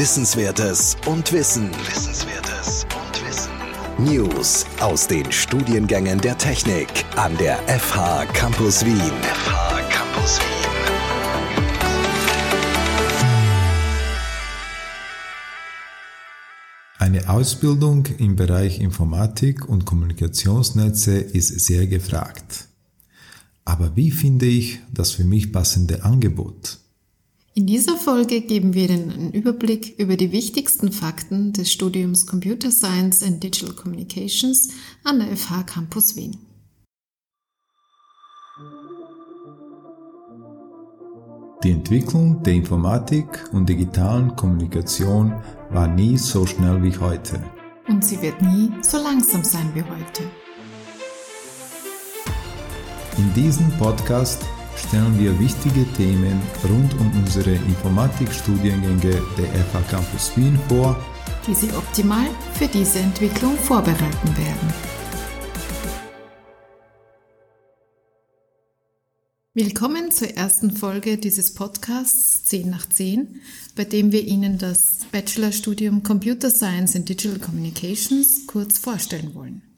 Wissenswertes und Wissen. Wissenswertes und Wissen. News aus den Studiengängen der Technik an der FH Campus Wien. FH Campus Wien. Eine Ausbildung im Bereich Informatik und Kommunikationsnetze ist sehr gefragt. Aber wie finde ich das für mich passende Angebot? In dieser Folge geben wir Ihnen einen Überblick über die wichtigsten Fakten des Studiums Computer Science and Digital Communications an der FH Campus Wien. Die Entwicklung der Informatik und digitalen Kommunikation war nie so schnell wie heute. Und sie wird nie so langsam sein wie heute. In diesem Podcast stellen wir wichtige Themen rund um unsere Informatikstudiengänge der FH Campus Wien vor, die Sie optimal für diese Entwicklung vorbereiten werden. Willkommen zur ersten Folge dieses Podcasts 10 nach 10, bei dem wir Ihnen das Bachelorstudium Computer Science and Digital Communications kurz vorstellen wollen.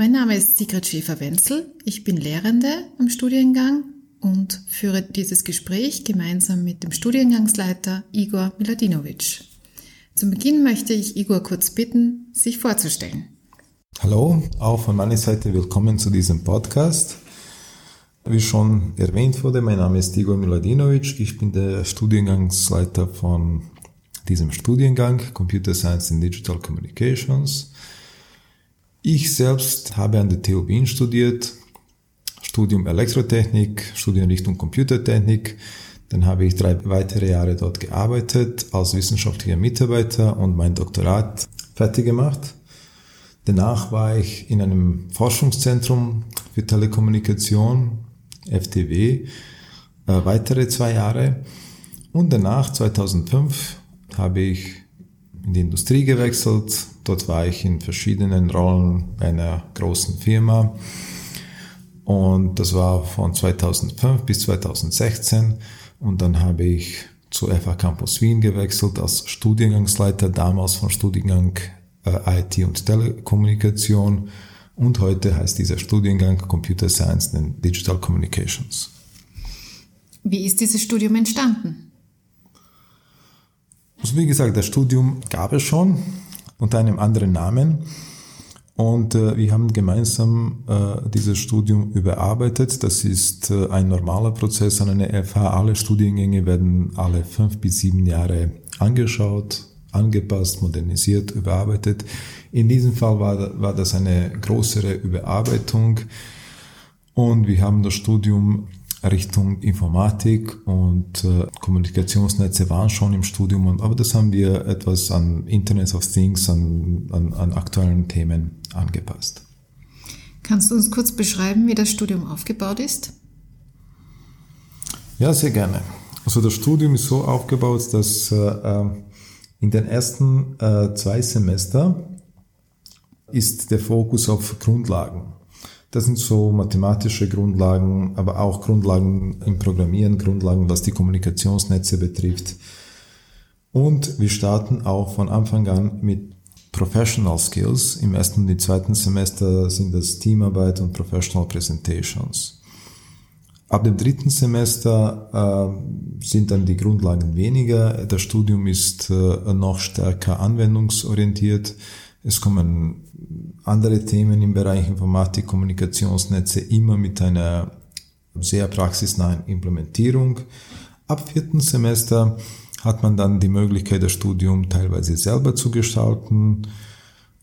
Mein Name ist Sigrid Schäfer-Wenzel. Ich bin Lehrende am Studiengang und führe dieses Gespräch gemeinsam mit dem Studiengangsleiter Igor Miladinovic. Zum Beginn möchte ich Igor kurz bitten, sich vorzustellen. Hallo, auch von meiner Seite willkommen zu diesem Podcast. Wie schon erwähnt wurde, mein Name ist Igor Miladinovic. Ich bin der Studiengangsleiter von diesem Studiengang Computer Science and Digital Communications. Ich selbst habe an der TU Wien studiert, Studium Elektrotechnik, Studienrichtung Computertechnik. Dann habe ich drei weitere Jahre dort gearbeitet als wissenschaftlicher Mitarbeiter und mein Doktorat fertig gemacht. Danach war ich in einem Forschungszentrum für Telekommunikation, FTW, äh, weitere zwei Jahre. Und danach, 2005, habe ich in die Industrie gewechselt. Dort war ich in verschiedenen Rollen bei einer großen Firma. Und das war von 2005 bis 2016. Und dann habe ich zu FH Campus Wien gewechselt als Studiengangsleiter, damals von Studiengang äh, IT und Telekommunikation. Und heute heißt dieser Studiengang Computer Science and Digital Communications. Wie ist dieses Studium entstanden? Also wie gesagt, das Studium gab es schon unter einem anderen Namen. Und äh, wir haben gemeinsam äh, dieses Studium überarbeitet. Das ist äh, ein normaler Prozess an einer FH. Alle Studiengänge werden alle fünf bis sieben Jahre angeschaut, angepasst, modernisiert, überarbeitet. In diesem Fall war, war das eine größere Überarbeitung. Und wir haben das Studium Richtung Informatik und äh, Kommunikationsnetze waren schon im Studium, aber das haben wir etwas an Internet of Things, an, an, an aktuellen Themen angepasst. Kannst du uns kurz beschreiben, wie das Studium aufgebaut ist? Ja, sehr gerne. Also das Studium ist so aufgebaut, dass äh, in den ersten äh, zwei Semester ist der Fokus auf Grundlagen. Das sind so mathematische Grundlagen, aber auch Grundlagen im Programmieren, Grundlagen, was die Kommunikationsnetze betrifft. Und wir starten auch von Anfang an mit Professional Skills. Im ersten und im zweiten Semester sind das Teamarbeit und Professional Presentations. Ab dem dritten Semester äh, sind dann die Grundlagen weniger. Das Studium ist äh, noch stärker anwendungsorientiert. Es kommen andere Themen im Bereich Informatik, Kommunikationsnetze immer mit einer sehr praxisnahen Implementierung. Ab vierten Semester hat man dann die Möglichkeit, das Studium teilweise selber zu gestalten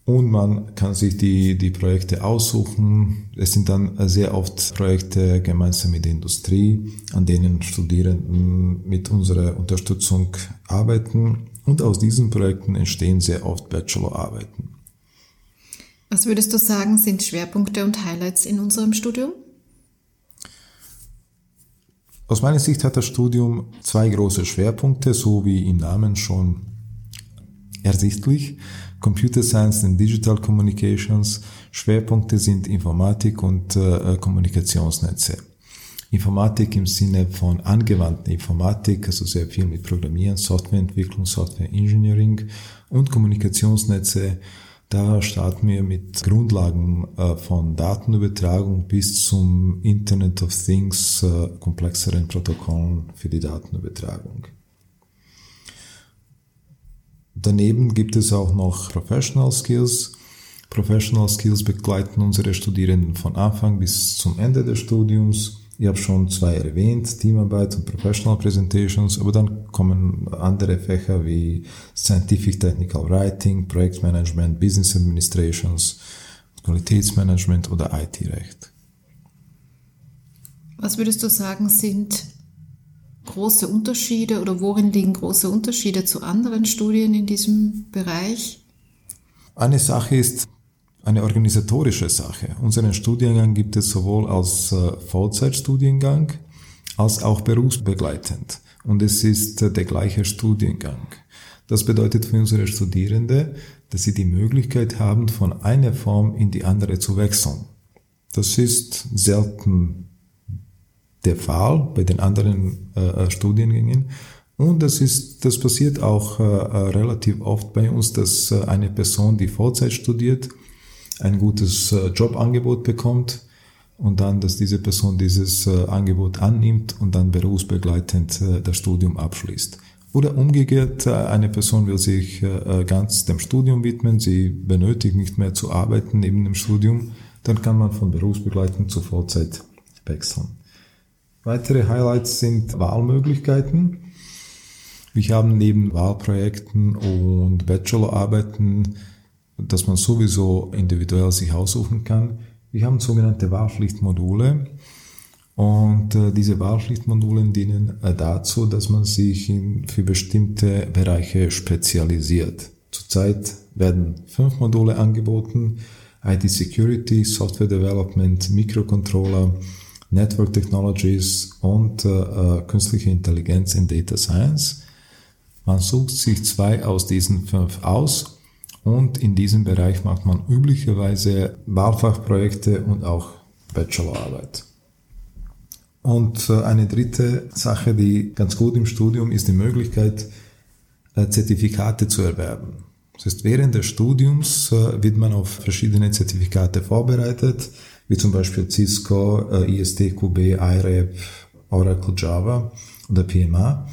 und man kann sich die, die Projekte aussuchen. Es sind dann sehr oft Projekte gemeinsam mit der Industrie, an denen Studierenden mit unserer Unterstützung arbeiten und aus diesen Projekten entstehen sehr oft Bachelorarbeiten. Was würdest du sagen, sind Schwerpunkte und Highlights in unserem Studium? Aus meiner Sicht hat das Studium zwei große Schwerpunkte, so wie im Namen schon ersichtlich. Computer Science and Digital Communications. Schwerpunkte sind Informatik und äh, Kommunikationsnetze. Informatik im Sinne von angewandter Informatik, also sehr viel mit Programmieren, Softwareentwicklung, Software Engineering und Kommunikationsnetze. Da starten wir mit Grundlagen äh, von Datenübertragung bis zum Internet of Things, äh, komplexeren Protokollen für die Datenübertragung. Daneben gibt es auch noch Professional Skills. Professional Skills begleiten unsere Studierenden von Anfang bis zum Ende des Studiums. Ich habe schon zwei erwähnt, Teamarbeit und Professional Presentations, aber dann kommen andere Fächer wie Scientific Technical Writing, Projektmanagement, Business Administrations, Qualitätsmanagement oder IT-Recht. Was würdest du sagen, sind große Unterschiede oder worin liegen große Unterschiede zu anderen Studien in diesem Bereich? Eine Sache ist eine organisatorische Sache. Unseren Studiengang gibt es sowohl als äh, Vollzeitstudiengang als auch berufsbegleitend. Und es ist äh, der gleiche Studiengang. Das bedeutet für unsere Studierende, dass sie die Möglichkeit haben, von einer Form in die andere zu wechseln. Das ist selten der Fall bei den anderen äh, äh, Studiengängen. Und das ist, das passiert auch äh, relativ oft bei uns, dass äh, eine Person, die Vollzeit studiert, ein gutes äh, Jobangebot bekommt und dann, dass diese Person dieses äh, Angebot annimmt und dann berufsbegleitend äh, das Studium abschließt. Oder umgekehrt, eine Person will sich ganz dem Studium widmen, sie benötigt nicht mehr zu arbeiten neben dem Studium, dann kann man von berufsbegleitend zu Vollzeit wechseln. Weitere Highlights sind Wahlmöglichkeiten. Wir haben neben Wahlprojekten und Bachelorarbeiten, dass man sowieso individuell sich aussuchen kann, wir haben sogenannte Wahlpflichtmodule. Und äh, diese Wahlpflichtmodule dienen äh, dazu, dass man sich in, für bestimmte Bereiche spezialisiert. Zurzeit werden fünf Module angeboten. IT Security, Software Development, Microcontroller, Network Technologies und äh, äh, künstliche Intelligenz in Data Science. Man sucht sich zwei aus diesen fünf aus und in diesem Bereich macht man üblicherweise Wahlfachprojekte und auch Bachelorarbeit. Und äh, eine dritte Sache, die ganz gut im Studium ist die Möglichkeit, äh, Zertifikate zu erwerben. Das heißt, während des Studiums äh, wird man auf verschiedene Zertifikate vorbereitet wie zum Beispiel Cisco, ISTQB, IRAP, Oracle Java oder PMA.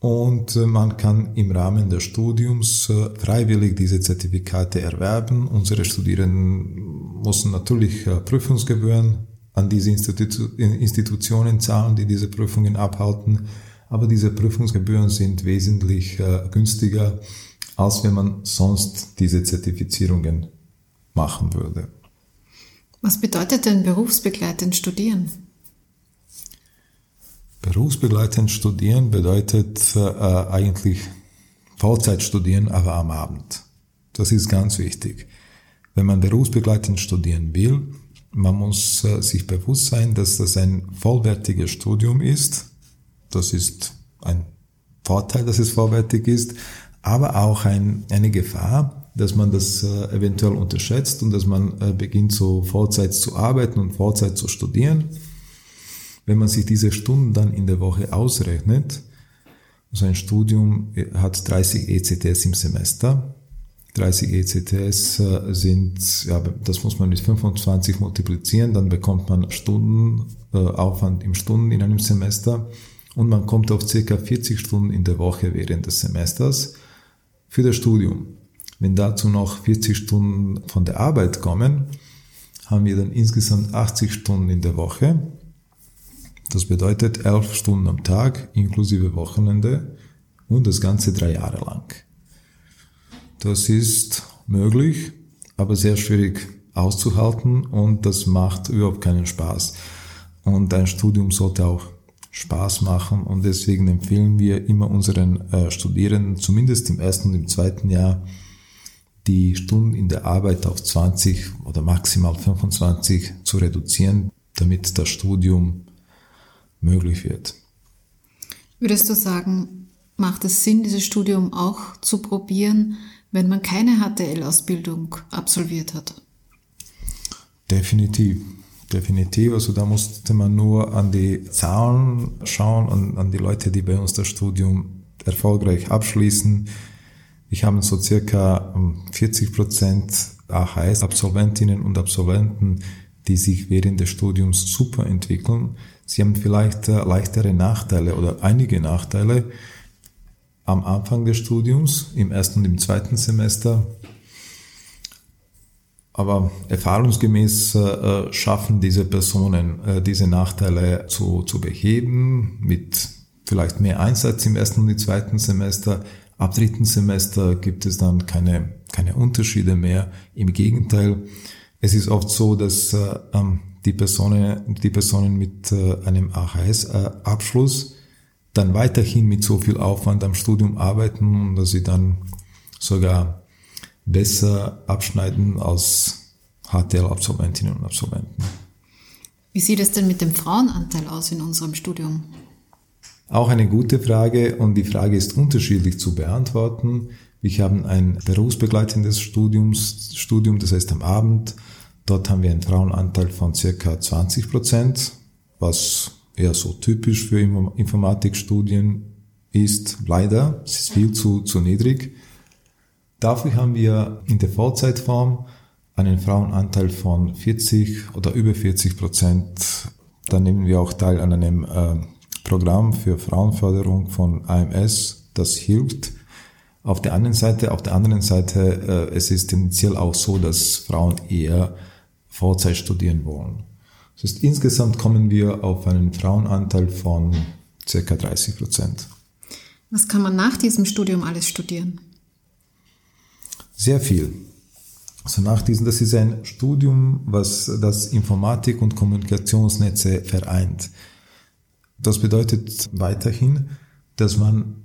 Und äh, man kann im Rahmen des Studiums äh, freiwillig diese Zertifikate erwerben. Unsere Studierenden müssen natürlich Prüfungsgebühren an diese Institu Institutionen zahlen, die diese Prüfungen abhalten. Aber diese Prüfungsgebühren sind wesentlich günstiger, als wenn man sonst diese Zertifizierungen machen würde. Was bedeutet denn berufsbegleitend studieren? Berufsbegleitend studieren bedeutet äh, eigentlich Vollzeit studieren, aber am Abend. Das ist ganz wichtig. Wenn man berufsbegleitend studieren will, man muss äh, sich bewusst sein, dass das ein vollwertiges Studium ist. Das ist ein Vorteil, dass es vollwertig ist, aber auch ein, eine Gefahr, dass man das äh, eventuell unterschätzt und dass man äh, beginnt, so Vollzeit zu arbeiten und Vollzeit zu studieren. Wenn man sich diese Stunden dann in der Woche ausrechnet, so ein Studium äh, hat 30 ECTS im Semester. 30 ECTS äh, sind, ja, das muss man mit 25 multiplizieren, dann bekommt man Stunden, äh, Aufwand im Stunden in einem Semester und man kommt auf circa 40 Stunden in der Woche während des Semesters für das Studium. Wenn dazu noch 40 Stunden von der Arbeit kommen, haben wir dann insgesamt 80 Stunden in der Woche. Das bedeutet 11 Stunden am Tag inklusive Wochenende und das Ganze drei Jahre lang. Das ist möglich, aber sehr schwierig auszuhalten und das macht überhaupt keinen Spaß. Und ein Studium sollte auch Spaß machen und deswegen empfehlen wir immer unseren äh, Studierenden, zumindest im ersten und im zweiten Jahr, die Stunden in der Arbeit auf 20 oder maximal 25 zu reduzieren, damit das Studium möglich wird. Würdest du sagen, macht es Sinn, dieses Studium auch zu probieren, wenn man keine HTL-Ausbildung absolviert hat? Definitiv. definitiv. Also da musste man nur an die Zahlen schauen und an die Leute, die bei uns das Studium erfolgreich abschließen. Ich habe so circa 40 ähm, Prozent AHS-Absolventinnen und Absolventen, die sich während des Studiums super entwickeln. Sie haben vielleicht äh, leichtere Nachteile oder einige Nachteile am Anfang des Studiums, im ersten und im zweiten Semester. Aber erfahrungsgemäß äh, schaffen diese Personen, äh, diese Nachteile zu, zu beheben, mit vielleicht mehr Einsatz im ersten und im zweiten Semester. Ab dritten Semester gibt es dann keine, keine Unterschiede mehr. Im Gegenteil, es ist oft so, dass äh, ähm, die Personen, die Personen mit äh, einem AHS-Abschluss dann weiterhin mit so viel Aufwand am Studium arbeiten und dass sie dann sogar besser abschneiden als HTL-Absolventinnen und Absolventen. Wie sieht es denn mit dem Frauenanteil aus in unserem Studium? Auch eine gute Frage und die Frage ist unterschiedlich zu beantworten. Wir haben ein berufsbegleitendes Studiums, Studium, das heißt am Abend. Dort haben wir einen Frauenanteil von circa 20 Prozent, was eher so typisch für Informatikstudien ist. Leider, es ist viel zu, zu niedrig. Dafür haben wir in der Vollzeitform einen Frauenanteil von 40 oder über 40 Prozent. Da nehmen wir auch teil an einem äh, Programm für Frauenförderung von AMS, das hilft. Auf der anderen Seite, auf der anderen Seite, äh, es ist tendenziell auch so, dass Frauen eher Vollzeit studieren wollen. Das heißt, insgesamt kommen wir auf einen Frauenanteil von circa 30 Prozent. Was kann man nach diesem Studium alles studieren? Sehr viel. Also nach diesem, das ist ein Studium, was das Informatik und Kommunikationsnetze vereint. Das bedeutet weiterhin, dass man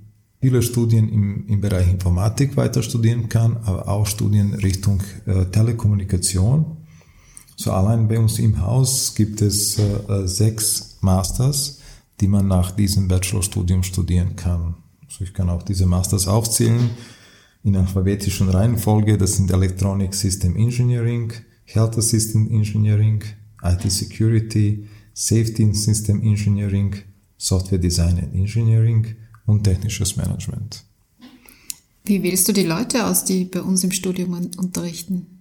viele Studien im, im Bereich Informatik weiter studieren kann, aber auch Studien Richtung äh, Telekommunikation so allein bei uns im Haus gibt es äh, sechs Masters, die man nach diesem Bachelorstudium studieren kann. Also ich kann auch diese Masters aufzählen in alphabetischen Reihenfolge. Das sind Electronic System Engineering, Health Assistant Engineering, IT Security, Safety System Engineering, Software Design and Engineering und technisches Management. Wie wählst du die Leute aus, die bei uns im Studium unterrichten?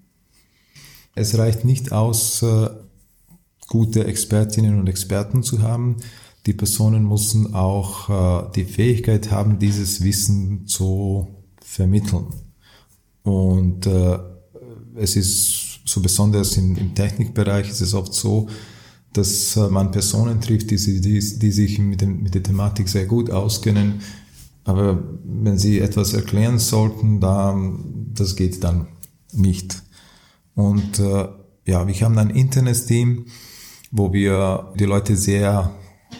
Es reicht nicht aus, äh, gute Expertinnen und Experten zu haben. Die Personen müssen auch äh, die Fähigkeit haben, dieses Wissen zu vermitteln. Und äh, es ist so besonders im, Technikbereich ist es oft so, dass man Personen trifft, die, die, die sich mit, dem, mit der Thematik sehr gut auskennen. Aber wenn sie etwas erklären sollten, da, das geht dann nicht. Und äh, ja, wir haben ein internes Team, wo wir die Leute sehr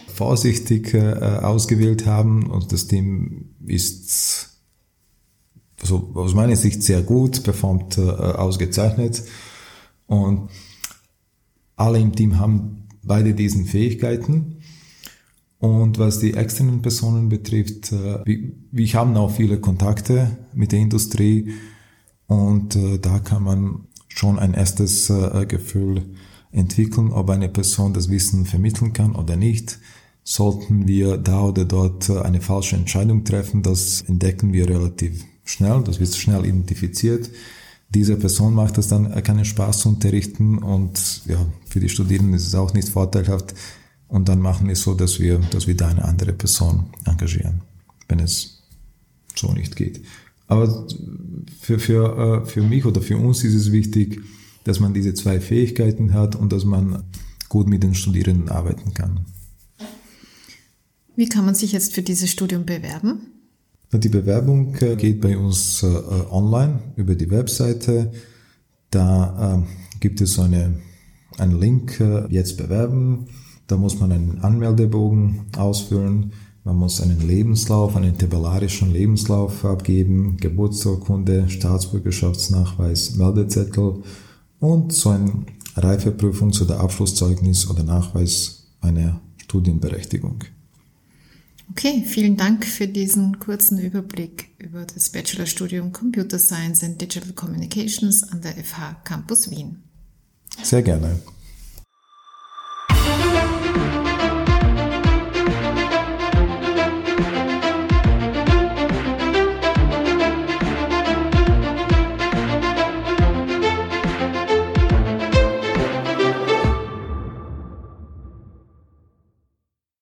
vorsichtig äh, ausgewählt haben. Und das Team ist also aus meiner Sicht sehr gut, performt äh, ausgezeichnet. Und alle im Team haben beide diesen Fähigkeiten. Und was die externen Personen betrifft, äh, wir, wir haben auch viele Kontakte mit der Industrie. Und äh, da kann man schon ein erstes äh, Gefühl entwickeln, ob eine Person das Wissen vermitteln kann oder nicht. Sollten wir da oder dort äh, eine falsche Entscheidung treffen, das entdecken wir relativ schnell, das wird schnell identifiziert. Diese Person macht es dann keinen Spaß zu unterrichten und ja, für die Studierenden ist es auch nicht vorteilhaft. Und dann machen wir es so, dass wir, dass wir da eine andere Person engagieren, wenn es so nicht geht. Aber für, für, äh, für mich oder für uns ist es wichtig, dass man diese zwei Fähigkeiten hat und dass man gut mit den Studierenden arbeiten kann. Wie kann man sich jetzt für dieses Studium bewerben? Die Bewerbung äh, geht bei uns äh, online über die Webseite. Da äh, gibt es eine, einen Link, jetzt bewerben. Da muss man einen Anmeldebogen ausfüllen. Man muss einen Lebenslauf, einen tabellarischen Lebenslauf abgeben, Geburtsurkunde, Staatsbürgerschaftsnachweis, Meldezettel und so ein Reifeprüfungs- oder Abschlusszeugnis oder Nachweis einer Studienberechtigung. Okay, vielen Dank für diesen kurzen Überblick über das Bachelorstudium Computer Science and Digital Communications an der FH Campus Wien. Sehr gerne.